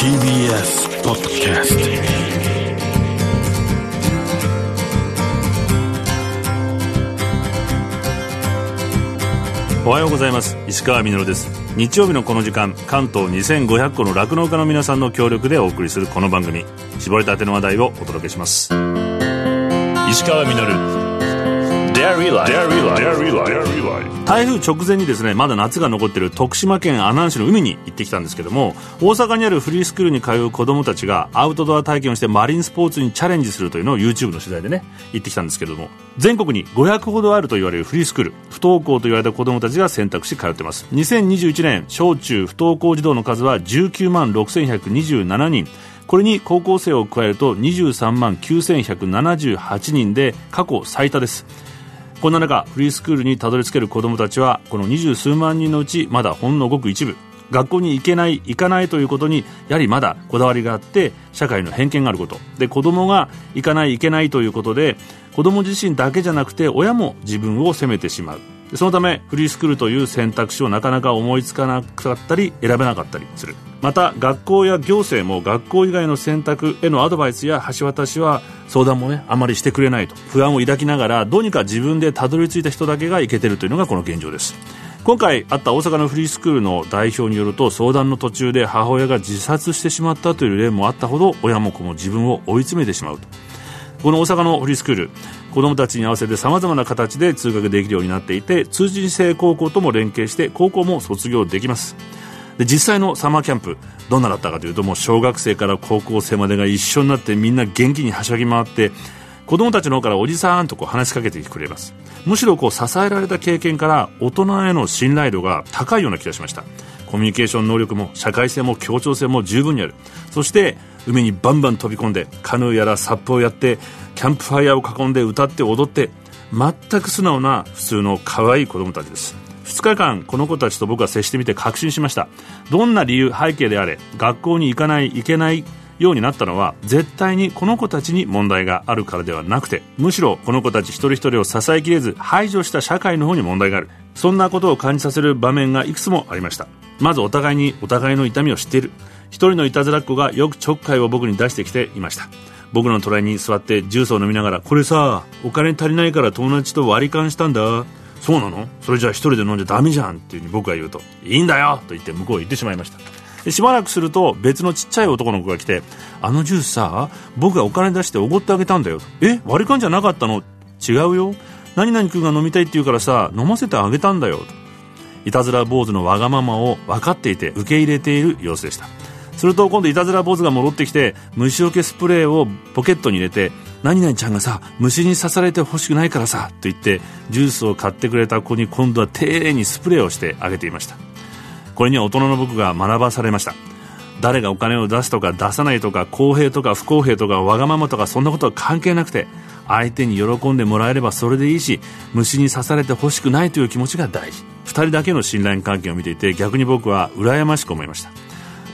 TBS ポッドキャストおはようございます。石川みのるです。日曜日のこの時間関東2500個の酪農家の皆さんの協力でお送りするこの番組。絞りたての話題をお届けします。石川みのる台風直前にですねまだ夏が残っている徳島県阿南市の海に行ってきたんですけども大阪にあるフリースクールに通う子供たちがアウトドア体験をしてマリンスポーツにチャレンジするというのを YouTube の取材でね行ってきたんですけども全国に500ほどあると言われるフリースクール不登校と言われた子供たちが選択し通ってます。2021年小中不登校児童の数は19万6127人。これに高校生を加えると23万9178人で過去最多ですこんな中フリースクールにたどり着ける子どもたちはこの二十数万人のうちまだほんのごく一部。学校に行けない行かないということにやはりまだこだわりがあって社会の偏見があること。で子供が行かない行けないということで子供自身だけじゃなくて親も自分を責めてしまう。そのためフリースクールという選択肢をなかなか思いつかなかったり選べなかったりする。また学校や行政も学校以外の選択へのアドバイスや橋渡しは相談もねあまりしてくれないと。不安を抱きながらどうにか自分でたどり着いた人だけがいけてるというのがこの現状です。今回あった大阪のフリースクールの代表によると相談の途中で母親が自殺してしまったという例もあったほど親も子も自分を追い詰めてしまうと。この大阪のフリースクール子どもたちに合わせてさまざまな形で通学できるようになっていて通信制高校とも連携して高校も卒業できます。で実際のサマーキャンプどんなだったかというともう小学生から高校生までが一緒になってみんな元気にはしゃぎ回って子供たちの方からおじさんとこう話しかけてくれます。むしろこう支えられた経験から大人への信頼度が高いような気がしました。コミュニケーション能力も社会性も協調性も十分にある。そして海にバンバン飛び込んでカヌーやらサップをやってキャンプファイヤーを囲んで歌って踊って全く素直な普通の可愛い子供たちです。2日間この子たちと僕は接してみて確信しました。どんな理由背景であれ学校に行かない行けないようになったのは絶対にこの子たちに問題があるからではなくてむしろこの子たち一人一人を支えきれず排除した社会の方に問題がある。そんなことを感じさせる場面がいくつもありました。まずお互いにお互いの痛みを知っている。一人のいたずらっ子がよくちょっかいを僕に出してきていました。僕の隣に座ってジュースを飲みながらこれさお金足りないから友達と割り勘したんだ。そうなの？それじゃあ一人で飲んじゃダメじゃんっていうふうに僕が言うと。いいんだよと言って向こうへ行ってしまいました。しばらくすると別のちっちゃい男の子が来てあのジュースさ僕がお金出しておごってあげたんだよえ？割り勘じゃなかったの？違うよ。何々君が飲みたいって言うからさ飲ませてあげたんだよいたずら坊主のわがままを分かっていて受け入れている様子でした。すると今度いたずら坊主が戻ってきて虫除けスプレーをポケットに入れて何々ちゃんがさ虫に刺されてほしくないからさと言ってジュースを買ってくれた子に今度は丁寧にスプレーをしてあげていました。これには大人の僕が学ばされました。誰がお金を出すとか出さないとか公平とか不公平とかわがままとかそんなことは関係なくて相手に喜んでもらえればそれでいいし虫に刺されてほしくないという気持ちが大事。2人だけの信頼関係を見ていて逆に僕は羨ましく思いました。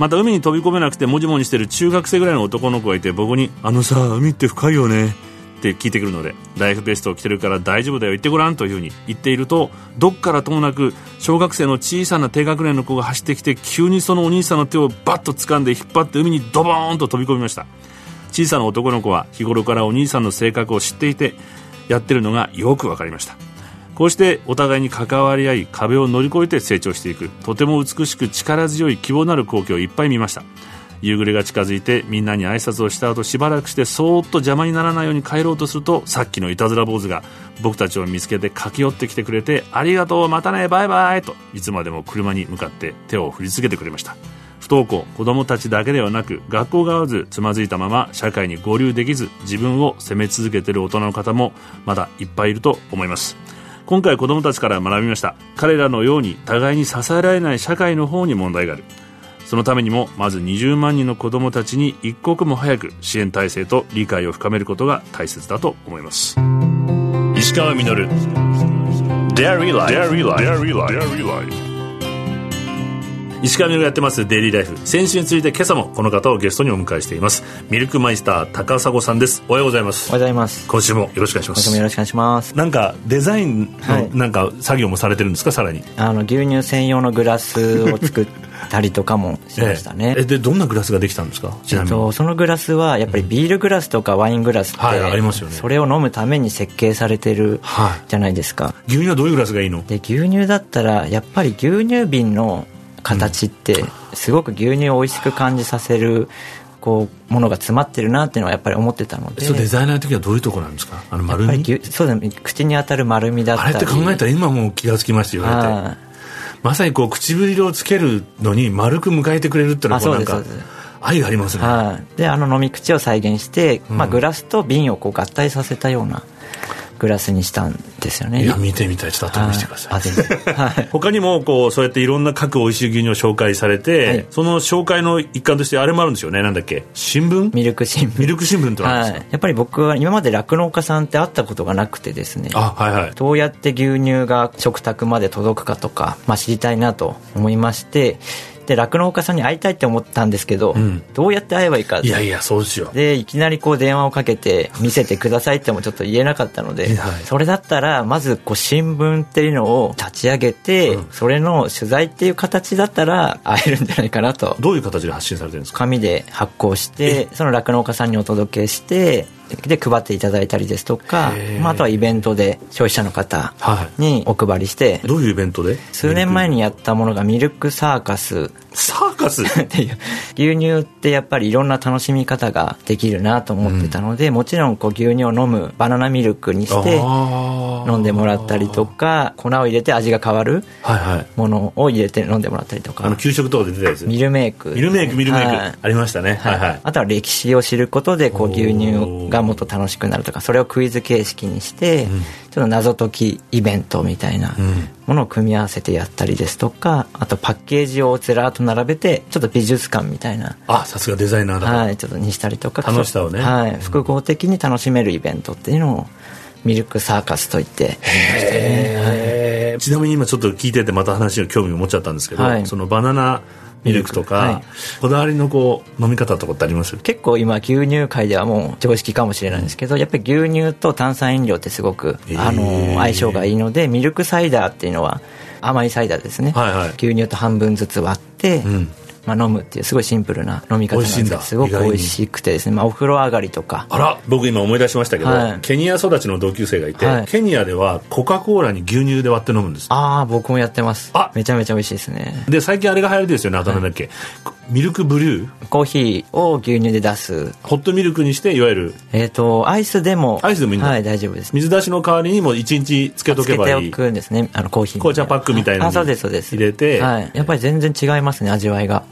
また海に飛び込めなくてもじもじしてる中学生ぐらいの男の子がいて僕に「あのさ海って深いよね」って聞いてくるのでライフベストを着てるから大丈夫だよ言ってごらんというふうに言っているとどっからともなく小学生の小さな低学年の子が走ってきて急にそのお兄さんの手をバッと掴んで引っ張って海にドボーンと飛び込みました。小さな男の子は日頃からお兄さんの性格を知っていてやってるのがよく分かりました。こうしてお互いに関わり合い壁を乗り越えて成長していく。とても美しく力強い希望なる光景をいっぱい見ました。夕暮れが近づいてみんなに挨拶をした後しばらくしてそーっと邪魔にならないように帰ろうとするとさっきのいたずら坊主が僕たちを見つけて駆け寄ってきてくれてありがとうまたねバイバイといつまでも車に向かって手を振り続けてくれました。不登校子供たちだけではなく学校が合わずつまずいたまま社会に合流できず自分を責め続けている大人の方もまだいっぱいいると思います。今回子供たちから学びました。彼らのように互いに支えられない社会の方に問題がある。そのためにもまず20万人の子供たちに一刻も早く支援体制と理解を深めることが大切だと思います。石川稔。Dairy Life 石上がやってますデイリーライフ先週について今朝もこの方をゲストにお迎えしています。ミルクマイスター高砂さんです。おはようございます。おはようございます。今週もよろしくお願いします。今週もよろしくお願いします。なんかデザインはい。のなんか作業もされてるんですか？さらに。あの牛乳専用のグラスを作ったりとかもしましたね。ええ。でどんなグラスができたんですか？ちなみに。えっと、そのグラスはやっぱりビールグラスとかワイングラスって、はいありますよね。それを飲むために設計されてるはい。じゃないですか。牛乳はどういうグラスがいいの？で牛乳だったらやっぱり牛乳瓶の形ってすごく牛乳を美味しく感じさせるこうものが詰まってるなっていうのはやっぱり思ってたので。そうデザイナーの時はどういうところなんですか？あの丸み？牛そうだね。口に当たる丸みだったりあれって考えたら今もう気がつきました言われてはいまさにこう唇をつけるのに丸く迎えてくれるっていうのはこうあなんか愛がありますね。はい、であの飲み口を再現して、まあ、グラスと瓶をこう合体させたようなグラスにしたんですよね。いや見てみたい。ちょっと後見せてください。はい。他にもこうそうやっていろんな各美味しい牛乳を紹介されて、はい。その紹介の一環としてあれもあるんですよね。なんだっけ？新聞？ミルク新聞。ミルク新聞ってなんですか、はい、やっぱり僕は今まで酪農家さんって会ったことがなくてですね。あはいはい。どうやって牛乳が食卓まで届くかとか、まあ、知りたいなと思いましてで酪農家さんに会いたいって思ったんですけど、ん。どうやって会えばいいか。いやいやそうですよでいきなりこう電話をかけて見せてくださいってもちょっと言えなかったので、はい。それだったらまずこう新聞っていうのを立ち上げて、それの取材っていう形だったら会えるんじゃないかなと。どういう形で発信されてるんですか？紙で発行してその酪農家さんにお届けしてで配っていただいたりですとかまあ、あとはイベントで消費者の方はにお配りしてどういうイベントで？数年前にやったものがミルクサーカス。サーカス？っていう。牛乳ってやっぱりいろんな楽しみ方ができるなと思ってたので、もちろんこう牛乳を飲むバナナミルクにして飲んでもらったりとか粉を入れて味が変わるはいはい。ものを入れて飲んでもらったりとあのか給食とかで出てたやつ？ミルメイク。ミルメイクミルメイク、はい。ありましたね。はい。はいあとは歴史を知ることでこう牛乳がもっと楽しくなるとかそれをクイズ形式にして、ちょっと謎解きイベントみたいなものを組み合わせてやったりですとかあとパッケージをずらっと並べてちょっと美術館みたいなあさすがデザイナーだ。はい、ちょっとにしたりとか。楽しさをね。はい、複合的に楽しめるイベントっていうのをミルクサーカスといって。はい。えーちなみに今ちょっと聞いててまた話が興味を持っちゃったんですけど、はい。そのバナナミルクとか、はい。こだわりのこう飲み方とかってあります？結構今牛乳界ではもう常識かもしれないんですけどやっぱり牛乳と炭酸飲料ってすごく、へー。あの相性がいいのでミルクサイダーっていうのは甘いサイダーですね、はいはい。牛乳と半分ずつ割って、んまあ、飲むっていうすごいシンプルな飲み方なんですすごく美味しくてですね、まあ、お風呂上がりとか。あら僕今思い出しましたけど、はい。ケニア育ちの同級生がいて、はい。ケニアではコカ・コーラに牛乳で割って飲むんです。ああ僕もやってます。あ。めちゃめちゃ美味しいですね。で最近あれが流行りですよねあとなんだっけ、ミルクブリュー。コーヒーを牛乳で出す。ホットミルクにしていわゆる。えっ、とアイスでも。アイスでもいいんだ。はい大丈夫です。水出しの代わりにも1日つけとつけておけばいいくんですね。あのコーヒーに紅茶パックみたいなのに入れて。はい、やっぱり全然違いますね味わいが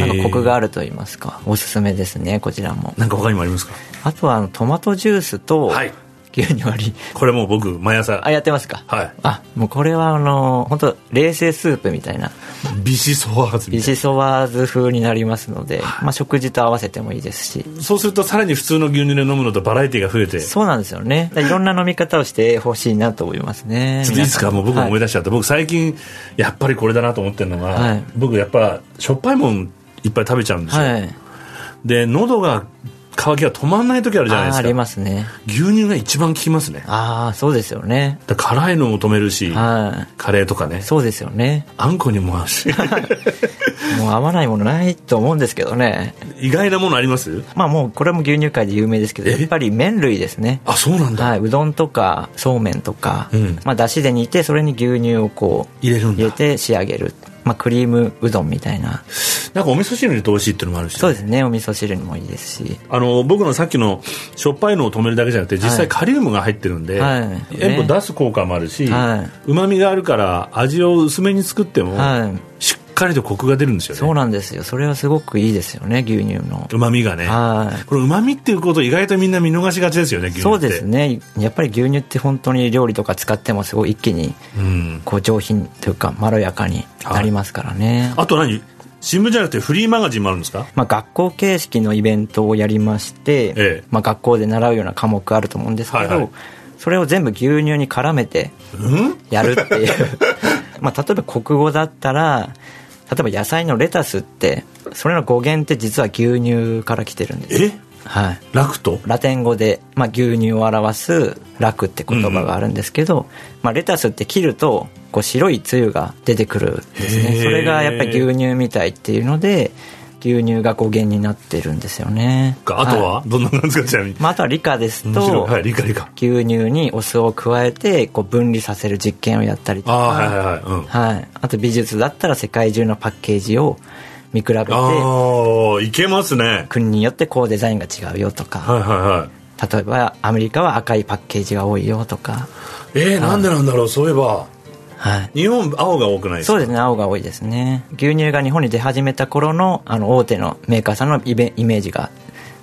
なんかコクがあると言いますか。おすすめですねこちらも。なんか他にもありますか？あとはトマトジュースとはい牛乳割り。これもう僕毎朝。あやってますか？はい。あもうこれはあの本当冷製スープみたいな。ビシソワーズみビシソワーズ風になりますので、まあ、食事と合わせてもいいですし。なそうするとさらに普通の牛乳で飲むのとバラエティが増えて。ちょそうなんですよね。いろんな飲み方をしてほしいなと思いますね。っといいですかもう僕も思い出出しちゃって、僕最近やっぱりこれだなと思ってるのが、はい。僕やっぱしょっぱいもんいっぱい食べちゃうんですよ、はい。で喉が渇きが止まんない時あるじゃないですか。ありますね。牛乳が一番効きますね。ああそうですよね。辛いのも止めるし、はカレーとかね。いそうですよね。あんこにも合うし。もう合わないものないと思うんですけどね。意外なものあります？まあもうこれも牛乳界で有名ですけどえ？やっぱり麺類ですね。あそうなんだ、はい。うどんとかそうめんとか、うん。まあ出汁で煮てそれに牛乳をこう入れるんだ。入れて仕上げる、まあ、クリームうどんみたいな。なんかお味噌汁に入れて美味しいっていうのもあるしそうですね。お味噌汁にもいいですし。あの僕のさっきのしょっぱいのを止めるだけじゃなくて実はい。際カリウムが入ってるんで、はい。塩分出す効果もあるしはうまみがあるから味を薄めに作っても、はい。しっかりとコクが出るんですよね。そうなんですよ。それはすごくいいですよね牛乳の。うまみがね。はい。これうまみっていうことを意外とみんな見逃しがちですよね牛乳って。そうですね。やっぱり牛乳って本当に料理とか使ってもすごい一気にうん。こう上品というかまろやかになりますからね、あと何？新聞じゃなくてフリーマガジンもあるんですか？まあ、学校形式のイベントをやりまして、ええ。まあ、学校で習うような科目あると思うんですけど、はいはい。それを全部牛乳に絡めてうん？やるっていう。まあ例えば国語だったらえば野菜のレタスってそれの語源って実は牛乳から来てるんです。え？はい。ラクト？ラテン語で、まあ、牛乳を表す「ラク」って言葉があるんですけど、まあ、レタスって切るとこう白いつゆが出てくるんですね。それがやっぱり牛乳みたいっていうので牛乳が語源になってるんですよね。あとは、い。どんななんですか？ちなみに。まあ、あとは理科ですとはい理解理解牛乳にお酢を加えてこう分離させる実験をやったりとか。ああはいはいはい。うん。はい、あと美術だったら世界中のパッケージを見比べてああいけますね。国によってこうデザインが違うよとか、はいはいはい。例えばアメリカは赤いパッケージが多いよとか、えー、なんでなんだろう？そういえばはい、日本青が多くないですか？そうですね青が多いですね。牛乳が日本に出始めた頃のあの大手のメーカーさんのイベイメージが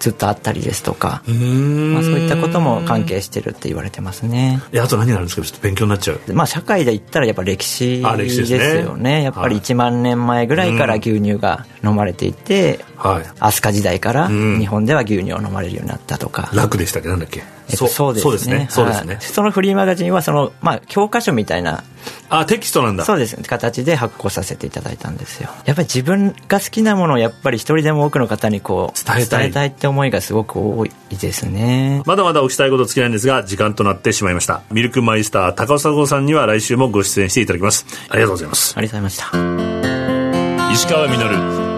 ずっとあったりですとか、まあ、そういったことも関係してるって言われてますね。えあと何があるんですか？ちょっと勉強になっちゃう。まあ社会で言ったらやっぱ歴史でですよね。やっぱりはい。1万年前ぐらいから牛乳が飲まれていて、はい。飛鳥時代からん。日本では牛乳を飲まれるようになったとか、楽でしたっけ？なんだっけ？えっとそうですね。そうですね。そのフリーマガジンはその、まあ、教科書みたいなあテキストなんだ。そうですね。形で発行させていただいたんですよ。やっぱり自分が好きなものをやっぱり一人でも多くの方にこう伝えたい。って思いがすごく多いですね。まだまだお聞きしたいこと尽きないんですが時間となってしまいました。ミルクマイスター高砂さんには来週もご出演していただきます。ありがとうございます。ありがとうございました。石川稔。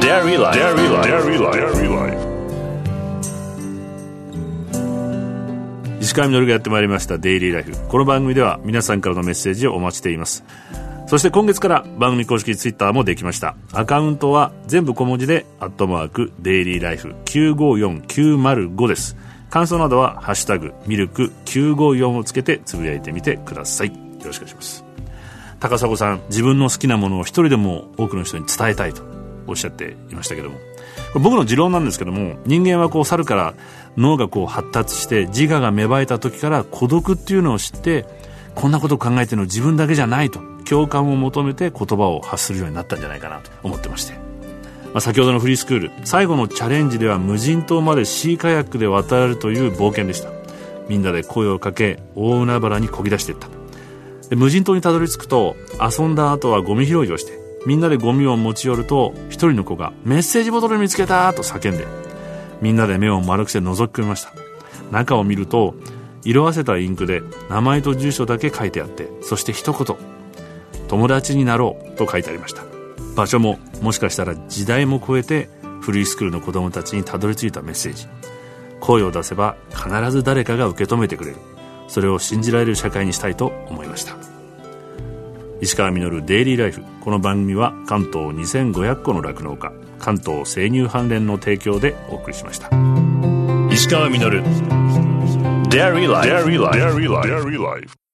Dairy Life Dairy Life 石川稔がやってまいりました「デイリーライフ」この番組では皆さんからのメッセージをお待ちしています。そして今月から番組公式ツイッターもできました。アカウントは全部小文字で「アットマークデイリーライフ954905」です。感想などは「ハッシュタグミルク954」をつけてつぶやいてみてください。よろしくお願いします。高砂さん自分の好きなものを一人でも多くの人に伝えたいと。おっしゃっていましたけども。僕の持論なんですけども人間はこう猿から脳がこう発達して自我が芽生えた時から孤独っていうのを知ってこんなことを考えてるの自分だけじゃないと共感を求めて言葉を発するようになったんじゃないかなと思ってまして、まあ、先ほどのフリースクール最後のチャレンジでは無人島までシーカヤックで渡れるという冒険でした。みんなで声をかけ大海原にこぎ出していった。で無人島にたどり着くと遊んだ後はゴミ拾いをしてみんなでゴミを持ち寄ると一人の子が「メッセージボトル見つけた!」と叫んでみんなで目を丸くして覗き込みました。中を見ると色あせたインクで名前と住所だけ書いてあってそして一言「友達になろう」と書いてありました。場所ももしかしたら時代も超えてフリースクールの子供たちにたどり着いたメッセージ。声を出せば必ず誰かが受け止めてくれる。それを信じられる社会にしたいと思いました。石川稔デイリーライフ。この番組は関東2500個の酪農家関東生乳関連の提供でお送りしました。石川稔。Dairy Life